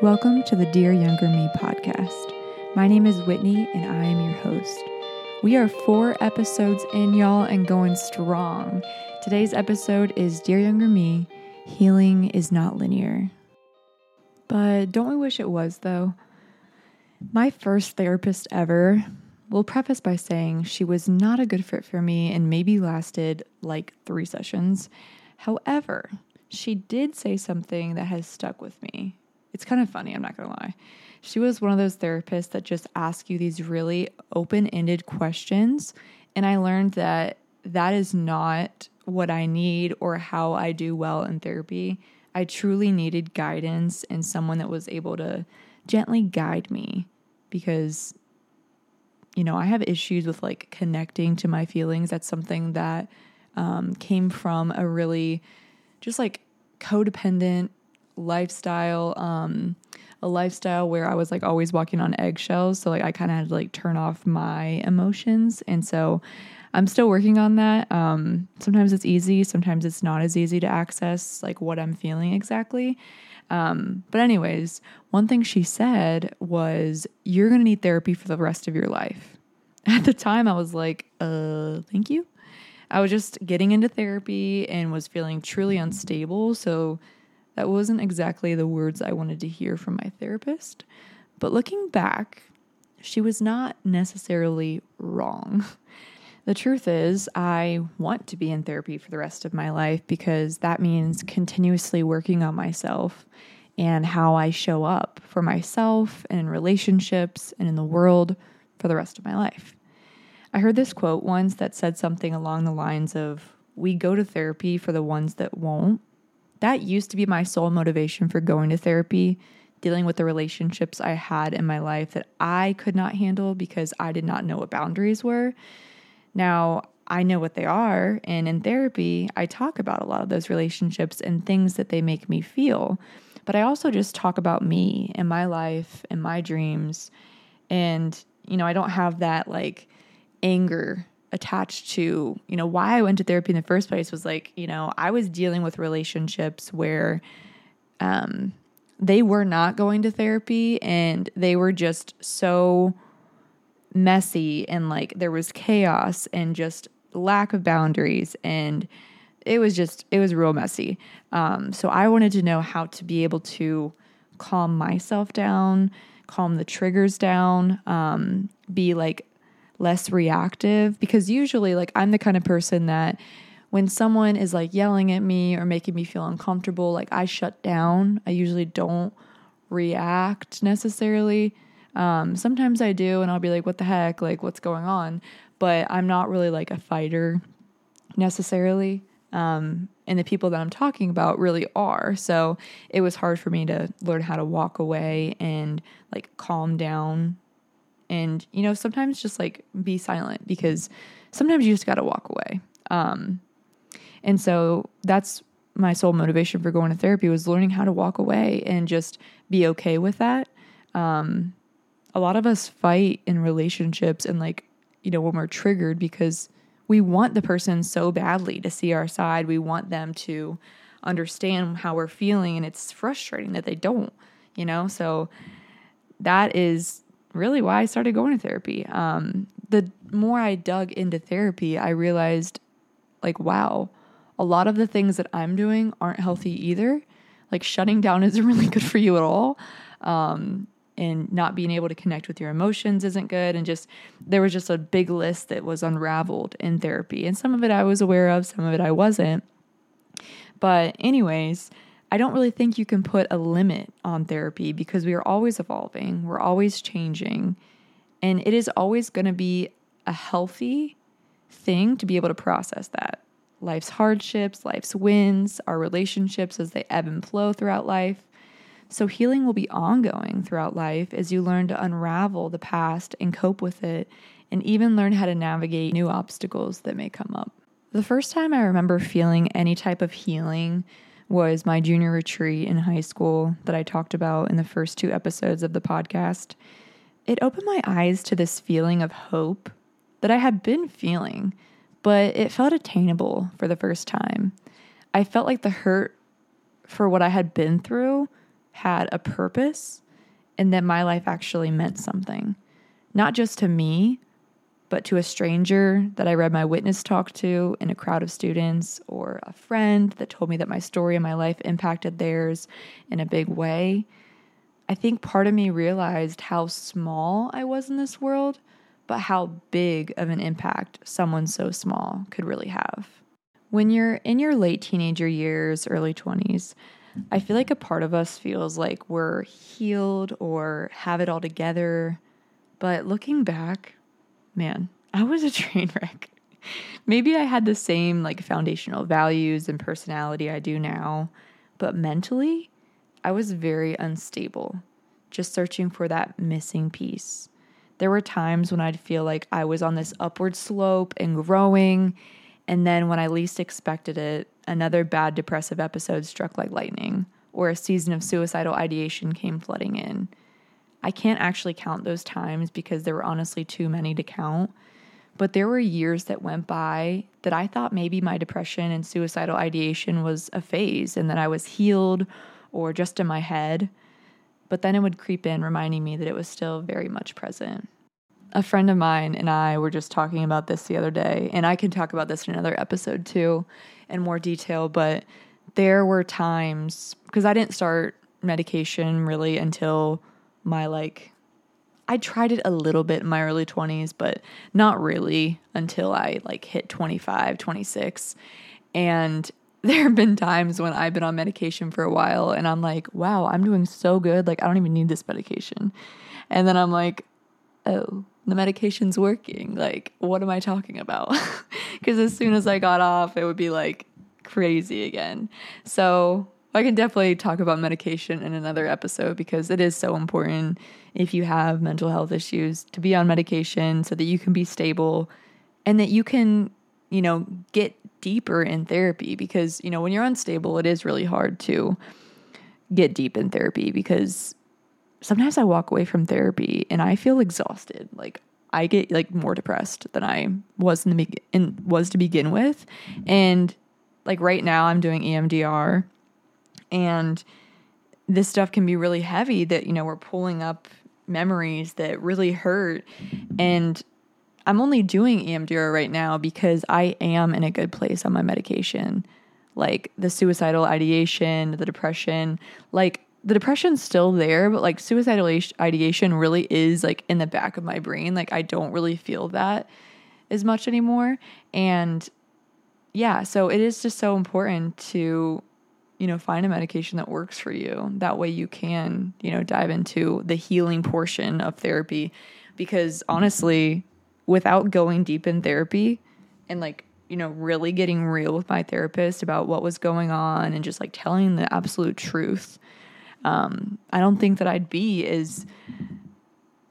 Welcome to the Dear Younger Me podcast. My name is Whitney and I am your host. We are four episodes in, y'all, and going strong. Today's episode is Dear Younger Me Healing is Not Linear. But don't we wish it was, though? My first therapist ever will preface by saying she was not a good fit for me and maybe lasted like three sessions. However, she did say something that has stuck with me. It's kind of funny, I'm not gonna lie. She was one of those therapists that just ask you these really open ended questions. And I learned that that is not what I need or how I do well in therapy. I truly needed guidance and someone that was able to gently guide me because you know, I have issues with like connecting to my feelings. That's something that um, came from a really just like codependent lifestyle, um, a lifestyle where I was like always walking on eggshells. So like I kind of had to like turn off my emotions. And so I'm still working on that. Um, sometimes it's easy, sometimes it's not as easy to access like what I'm feeling exactly. Um, but, anyways, one thing she said was, You're to need therapy for the rest of your life. At the time, I was like, Uh, thank you. I was just getting into therapy and was feeling truly unstable. So, that wasn't exactly the words I wanted to hear from my therapist. But looking back, she was not necessarily wrong. The truth is, I want to be in therapy for the rest of my life because that means continuously working on myself and how I show up for myself and in relationships and in the world for the rest of my life. I heard this quote once that said something along the lines of, We go to therapy for the ones that won't. That used to be my sole motivation for going to therapy, dealing with the relationships I had in my life that I could not handle because I did not know what boundaries were. Now, I know what they are, and in therapy, I talk about a lot of those relationships and things that they make me feel. But I also just talk about me and my life and my dreams. And, you know, I don't have that like anger attached to, you know, why I went to therapy in the first place was like, you know, I was dealing with relationships where um they were not going to therapy and they were just so messy and like there was chaos and just lack of boundaries and it was just it was real messy. Um, so i wanted to know how to be able to calm myself down calm the triggers down um, be like less reactive because usually like i'm the kind of person that when someone is like yelling at me or making me feel uncomfortable like i shut down i usually don't react necessarily um, sometimes I do, and I'll be like, what the heck? Like, what's going on? But I'm not really like a fighter necessarily. Um, and the people that I'm talking about really are. So it was hard for me to learn how to walk away and like calm down. And, you know, sometimes just like be silent because sometimes you just got to walk away. Um, and so that's my sole motivation for going to therapy was learning how to walk away and just be okay with that. Um, a lot of us fight in relationships and like, you know, when we're triggered because we want the person so badly to see our side. We want them to understand how we're feeling and it's frustrating that they don't, you know? So that is really why I started going to therapy. Um, the more I dug into therapy, I realized like, wow, a lot of the things that I'm doing aren't healthy either. Like shutting down isn't really good for you at all. Um, and not being able to connect with your emotions isn't good and just there was just a big list that was unraveled in therapy and some of it I was aware of some of it I wasn't but anyways I don't really think you can put a limit on therapy because we are always evolving we're always changing and it is always going to be a healthy thing to be able to process that life's hardships life's wins our relationships as they ebb and flow throughout life so, healing will be ongoing throughout life as you learn to unravel the past and cope with it, and even learn how to navigate new obstacles that may come up. The first time I remember feeling any type of healing was my junior retreat in high school that I talked about in the first two episodes of the podcast. It opened my eyes to this feeling of hope that I had been feeling, but it felt attainable for the first time. I felt like the hurt for what I had been through had a purpose and that my life actually meant something, not just to me, but to a stranger that I read my witness talk to in a crowd of students, or a friend that told me that my story and my life impacted theirs in a big way. I think part of me realized how small I was in this world, but how big of an impact someone so small could really have. When you're in your late teenager years, early 20s, I feel like a part of us feels like we're healed or have it all together. But looking back, man, I was a train wreck. Maybe I had the same like foundational values and personality I do now, but mentally, I was very unstable, just searching for that missing piece. There were times when I'd feel like I was on this upward slope and growing, and then when I least expected it, another bad depressive episode struck like lightning, or a season of suicidal ideation came flooding in. I can't actually count those times because there were honestly too many to count. But there were years that went by that I thought maybe my depression and suicidal ideation was a phase and that I was healed or just in my head. But then it would creep in, reminding me that it was still very much present. A friend of mine and I were just talking about this the other day, and I can talk about this in another episode too in more detail. But there were times because I didn't start medication really until my like I tried it a little bit in my early 20s, but not really until I like hit 25, 26. And there have been times when I've been on medication for a while and I'm like, wow, I'm doing so good. Like, I don't even need this medication. And then I'm like, oh, the medication's working. Like, what am I talking about? Because as soon as I got off, it would be like crazy again. So I can definitely talk about medication in another episode because it is so important if you have mental health issues to be on medication so that you can be stable and that you can, you know, get deeper in therapy because, you know, when you're unstable, it is really hard to get deep in therapy because sometimes I walk away from therapy and I feel exhausted. Like I get like more depressed than I was in the in, was to begin with. And like right now I'm doing EMDR and this stuff can be really heavy that, you know, we're pulling up memories that really hurt. And I'm only doing EMDR right now because I am in a good place on my medication. Like the suicidal ideation, the depression, like the depression's still there, but like suicidal ideation really is like in the back of my brain. Like I don't really feel that as much anymore. And yeah, so it is just so important to you know, find a medication that works for you. That way you can, you know, dive into the healing portion of therapy. Because honestly, without going deep in therapy and like, you know, really getting real with my therapist about what was going on and just like telling the absolute truth, um, I don't think that I'd be as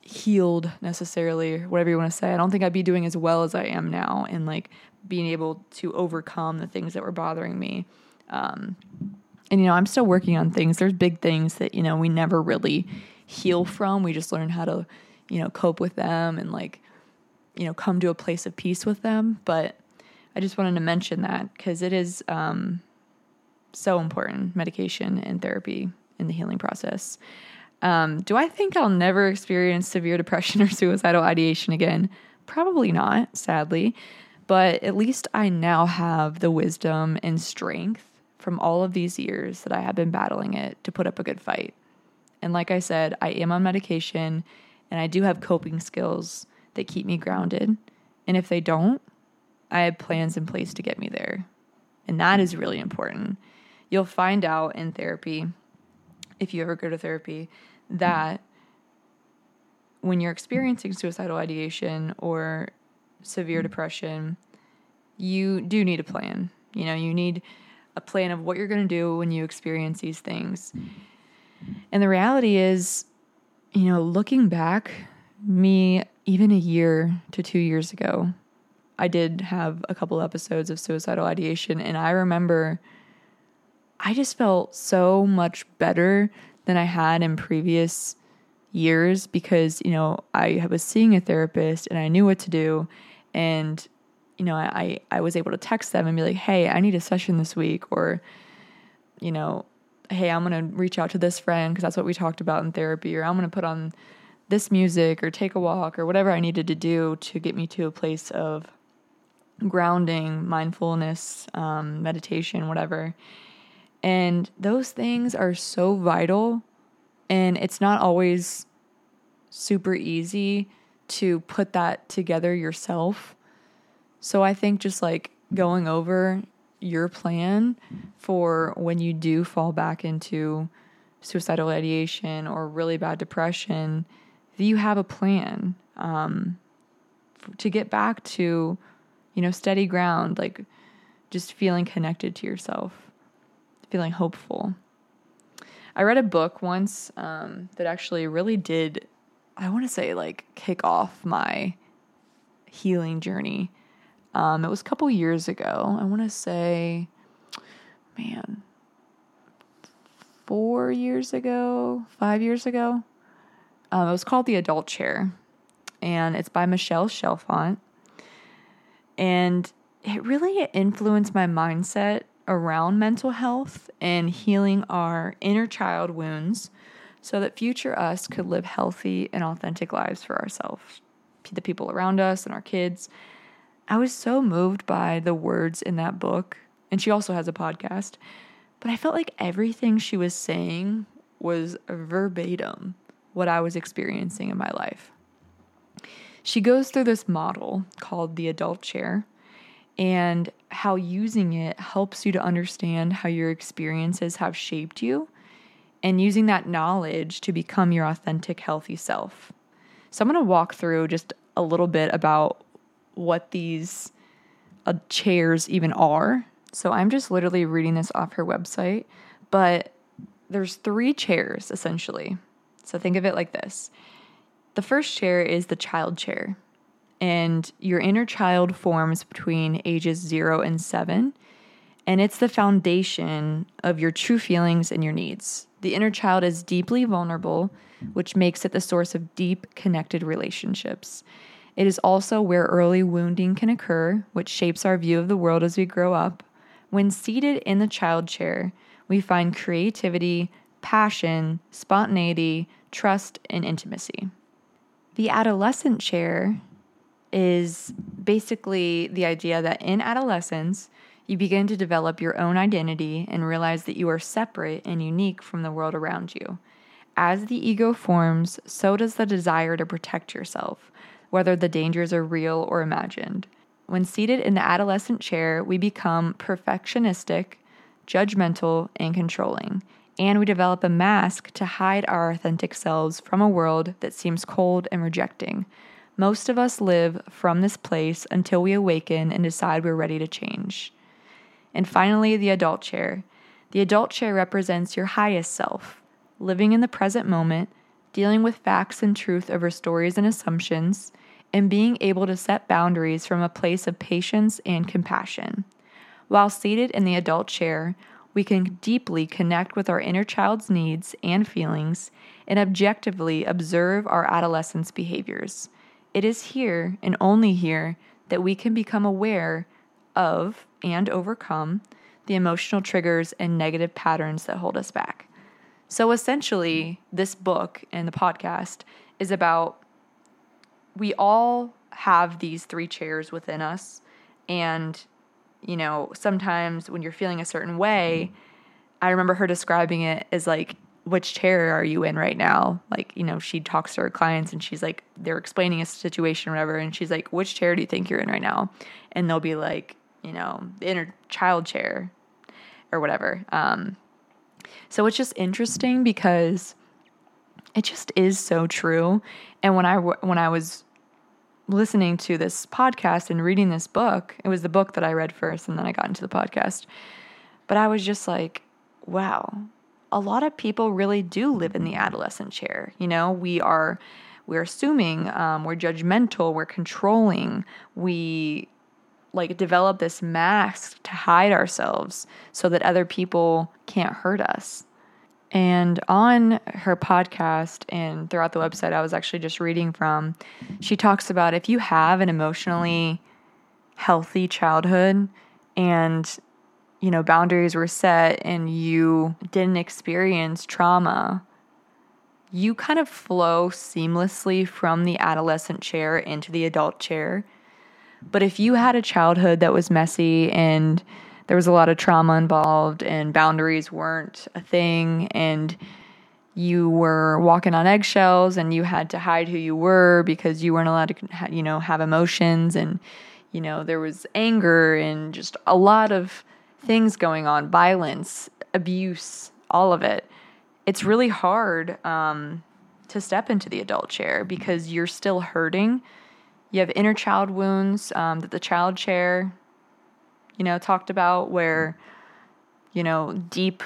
healed necessarily, whatever you want to say. I don't think I'd be doing as well as I am now and like being able to overcome the things that were bothering me. Um, and, you know, I'm still working on things. There's big things that, you know, we never really heal from. We just learn how to, you know, cope with them and like, you know, come to a place of peace with them. But I just wanted to mention that because it is um, so important medication and therapy in the healing process. Um, do I think I'll never experience severe depression or suicidal ideation again? Probably not, sadly. But at least I now have the wisdom and strength from all of these years that I have been battling it to put up a good fight. And like I said, I am on medication and I do have coping skills that keep me grounded. And if they don't, I have plans in place to get me there. And that is really important. You'll find out in therapy, if you ever go to therapy, that when you're experiencing suicidal ideation or severe depression, you do need a plan. You know, you need a plan of what you're going to do when you experience these things. And the reality is, you know, looking back, me even a year to two years ago, I did have a couple episodes of suicidal ideation. And I remember I just felt so much better than I had in previous years because, you know, I was seeing a therapist and I knew what to do. And you know, I, I was able to text them and be like, hey, I need a session this week, or, you know, hey, I'm going to reach out to this friend because that's what we talked about in therapy, or I'm going to put on this music or take a walk or whatever I needed to do to get me to a place of grounding, mindfulness, um, meditation, whatever. And those things are so vital. And it's not always super easy to put that together yourself. So I think just like going over your plan for when you do fall back into suicidal ideation or really bad depression, that you have a plan um, to get back to, you know, steady ground, like just feeling connected to yourself, feeling hopeful. I read a book once um, that actually really did, I want to say, like kick off my healing journey. Um, it was a couple years ago. I want to say, man, four years ago, five years ago. Um, it was called The Adult Chair, and it's by Michelle Chalfant. And it really influenced my mindset around mental health and healing our inner child wounds so that future us could live healthy and authentic lives for ourselves, the people around us, and our kids. I was so moved by the words in that book. And she also has a podcast. But I felt like everything she was saying was verbatim what I was experiencing in my life. She goes through this model called the adult chair and how using it helps you to understand how your experiences have shaped you and using that knowledge to become your authentic, healthy self. So, I'm going to walk through just a little bit about what these uh, chairs even are. So I'm just literally reading this off her website, but there's three chairs essentially. So think of it like this. The first chair is the child chair, and your inner child forms between ages 0 and 7, and it's the foundation of your true feelings and your needs. The inner child is deeply vulnerable, which makes it the source of deep connected relationships. It is also where early wounding can occur, which shapes our view of the world as we grow up. When seated in the child chair, we find creativity, passion, spontaneity, trust, and intimacy. The adolescent chair is basically the idea that in adolescence, you begin to develop your own identity and realize that you are separate and unique from the world around you. As the ego forms, so does the desire to protect yourself, whether the dangers are real or imagined. When seated in the adolescent chair, we become perfectionistic, judgmental, and controlling, and we develop a mask to hide our authentic selves from a world that seems cold and rejecting. Most of us live from this place until we awaken and decide we're ready to change. And finally, the adult chair. The adult chair represents your highest self, living in the present moment, dealing with facts and truth over stories and assumptions, and being able to set boundaries from a place of patience and compassion. While seated in the adult chair, we can deeply connect with our inner child's needs and feelings and objectively observe our adolescent's behaviors. It is here and only here that we can become aware of and overcome the emotional triggers and negative patterns that hold us back. So essentially, this book and the podcast is about we all have these three chairs within us. And, you know, sometimes when you're feeling a certain way, I remember her describing it as like, which chair are you in right now? Like, you know, she talks to her clients and she's like, they're explaining a situation or whatever. And she's like, which chair do you think you're in right now? And they'll be like, you know, the inner child chair or whatever. Um, so it's just interesting because it just is so true. And when I when I was listening to this podcast and reading this book, it was the book that I read first and then I got into the podcast. But I was just like, wow, a lot of people really do live in the adolescent chair. You know, we are we're assuming, um, we're judgmental, we're controlling, we like develop this mask to hide ourselves so that other people can't hurt us. And on her podcast and throughout the website, I was actually just reading from, she talks about if you have an emotionally healthy childhood and you know, boundaries were set and you didn't experience trauma, you kind of flow seamlessly from the adolescent chair into the adult chair. But if you had a childhood that was messy and there was a lot of trauma involved and boundaries weren't a thing and you were walking on eggshells and you had to hide who you were because you weren't allowed to you know have emotions and you know there was anger and just a lot of things going on violence abuse all of it it's really hard um, to step into the adult chair because you're still hurting you have inner child wounds um, that the child chair you know talked about where you know deep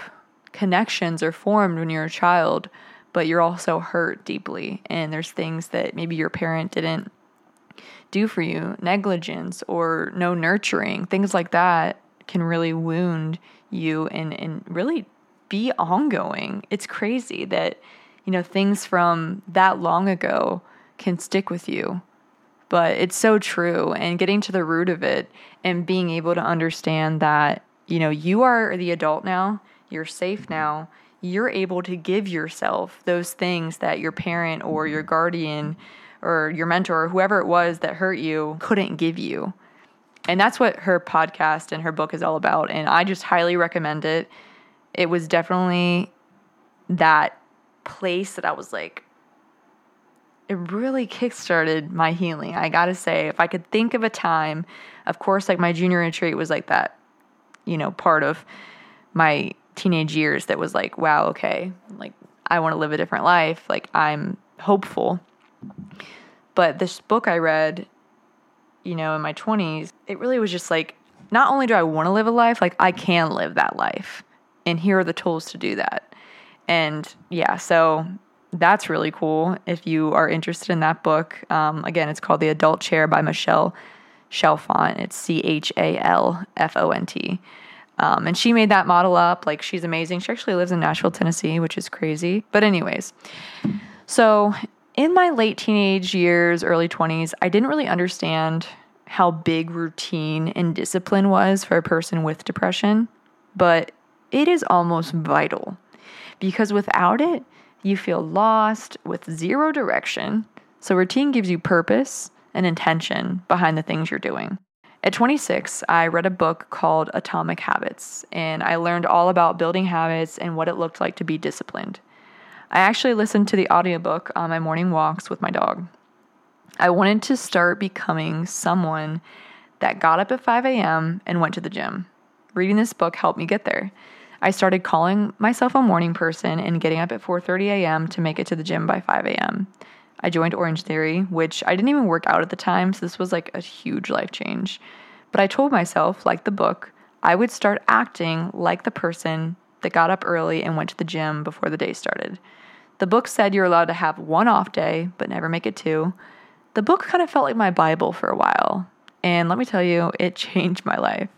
connections are formed when you're a child, but you're also hurt deeply. And there's things that maybe your parent didn't do for you, negligence or no nurturing, things like that can really wound you and, and really be ongoing. It's crazy that, you know, things from that long ago can stick with you. But it's so true. And getting to the root of it and being able to understand that, you know, you are the adult now you're safe now, you're able to give yourself those things that your parent or your guardian or your mentor or whoever it was that hurt you couldn't give you. And that's what her podcast and her book is all about. And I just highly recommend it. It was definitely that place that I was like, it really kickstarted my healing. I gotta say, if I could think of a time, of course, like my junior retreat was like that, you know, part of my teenage years that was like, wow, okay, like I want to live a different life. Like I'm hopeful. But this book I read, you know, in my 20s, it really was just like, not only do I want to live a life, like I can live that life. And here are the tools to do that. And yeah, so that's really cool if you are interested in that book. Um, again, it's called The Adult Chair by Michelle Chalfont. It's C H A L F O N T. Um, and she made that model up. Like, she's amazing. She actually lives in Nashville, Tennessee, which is crazy. But, anyways, so in my late teenage years, early 20s, I didn't really understand how big routine and discipline was for a person with depression, but it is almost vital because without it, you feel lost with zero direction. So, routine gives you purpose and intention behind the things you're doing. At 26, I read a book called Atomic Habits, and I learned all about building habits and what it looked like to be disciplined. I actually listened to the audiobook on my morning walks with my dog. I wanted to start becoming someone that got up at 5 a.m. and went to the gym. Reading this book helped me get there. I started calling myself a morning person and getting up at 4:30 a.m. to make it to the gym by 5 a.m. I joined Orange Theory, which I didn't even work out at the time, so this was like a huge life change. But I told myself, like the book, I would start acting like the person that got up early and went to the gym before the day started. The book said you're allowed to have one off day, but never make it two. The book kind of felt like my Bible for a while. And let me tell you, it changed my life.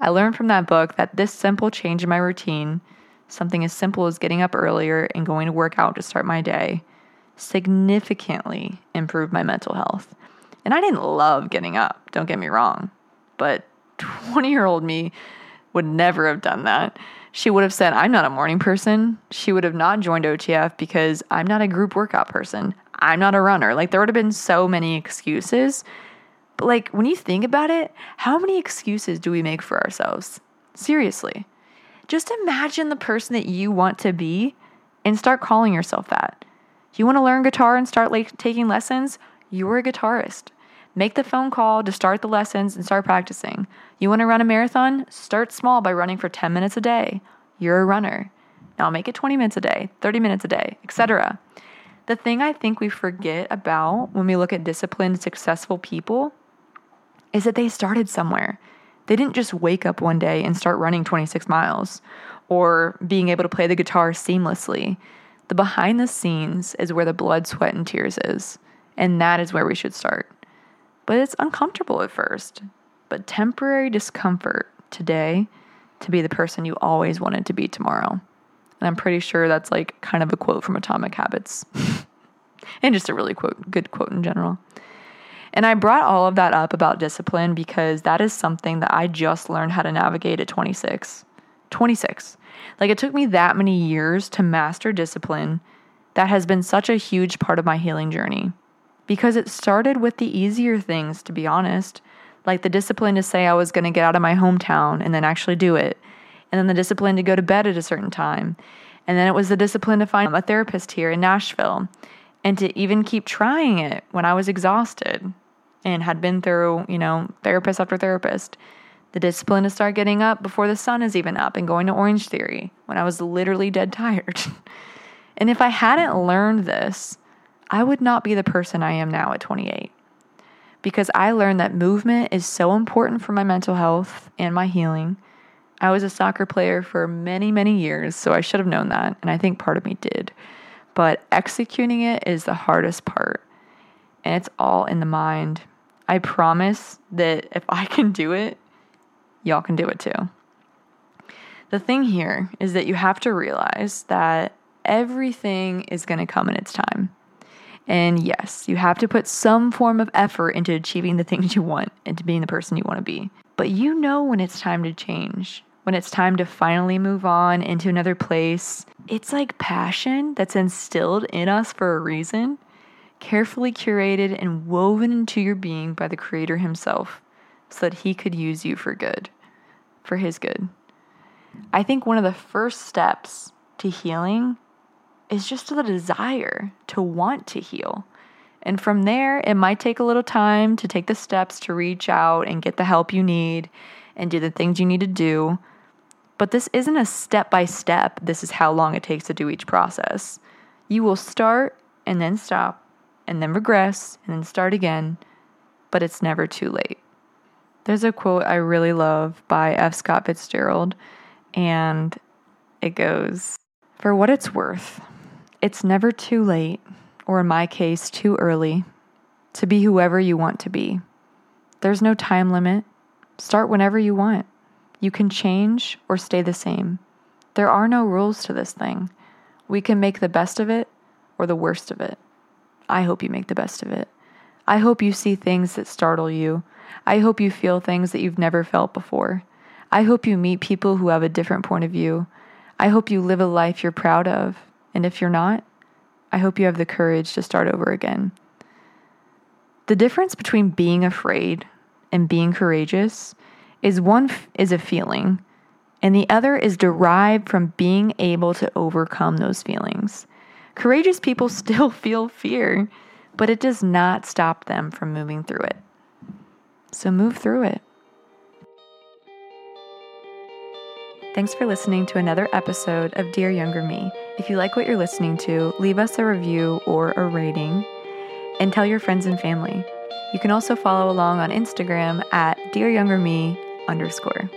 I learned from that book that this simple change in my routine, something as simple as getting up earlier and going to work out to start my day, significantly improved my mental health. And I didn't love getting up, don't get me wrong, but 20 year old me would never have done that. She would have said, I'm not a morning person. She would have not joined OTF because I'm not a group workout person. I'm not a runner. Like, there would have been so many excuses. But, like, when you think about it, how many excuses do we make for ourselves? Seriously. Just imagine the person that you want to be and start calling yourself that. You want to learn guitar and start like taking lessons? You're a guitarist. Make the phone call to start the lessons and start practicing. You want to run a marathon? Start small by running for 10 minutes a day. You're a runner. Now make it 20 minutes a day, 30 minutes a day, etc. The thing I think we forget about when we look at disciplined, successful people is that they started somewhere. They didn't just wake up one day and start running 26 miles or being able to play the guitar seamlessly. The behind the scenes is where the blood, sweat, and tears is. And that is where we should start. But it's uncomfortable at first. But temporary discomfort today to be the person you always wanted to be tomorrow. And I'm pretty sure that's like kind of a quote from Atomic Habits. and just a really quote, good quote in general. And I brought all of that up about discipline because that is something that I just learned how to navigate at 26. 26. Like it took me that many years to master discipline that has been such a huge part of my healing journey. Because it started with the easier things, to be honest, like the discipline to say I was going to get out of my hometown and then actually do it, and then the discipline to go to bed at a certain time, and then it was the discipline to find a therapist here in Nashville, and to even keep trying it when I was exhausted and had been through, you know, therapist after therapist. The discipline to start getting up before the sun is even up and going to Orange Theory when I was literally dead tired. and if I hadn't learned this, I would not be the person I am now at 28. Because I learned that movement is so important for my mental health and my healing. I was a soccer player for many, many years, so I should have known that. And I think part of me did. But executing it is the hardest part. And it's all in the mind. I promise that if I can do it, y'all can do it too. The thing here is that you have to realize that everything is going to come in its time. And yes, you have to put some form of effort into achieving the things you want and to being the person you want to be. But you know when it's time to change, when it's time to finally move on into another place. It's like passion that's instilled in us for a reason, carefully curated and woven into your being by the Creator Himself so that He could use you for good, for His good. I think one of the first steps to healing is just the desire to want to heal. And from there, it might take a little time to take the steps to reach out and get the help you need and do the things you need to do. But this isn't a step by step, this is how long it takes to do each process. You will start and then stop and then regress and then start again, but it's never too late. There's a quote I really love by F. Scott Fitzgerald, and it goes For what it's worth, it's never too late, or in my case, too early, to be whoever you want to be. There's no time limit. Start whenever you want. You can change or stay the same. There are no rules to this thing. We can make the best of it or the worst of it. I hope you make the best of it. I hope you see things that startle you I hope you feel things that you've never felt before. I hope you meet people who have a different point of view. I hope you live a life you're proud of. And if you're not, I hope you have the courage to start over again. The difference between being afraid and being courageous is one f- is a feeling, and the other is derived from being able to overcome those feelings. Courageous people still feel fear, but it does not stop them from moving through it. So move through it. Thanks for listening to another episode of Dear Younger Me. If you like what you're listening to, leave us a review or a rating and tell your friends and family. You can also follow along on Instagram at Dear Younger Me underscore.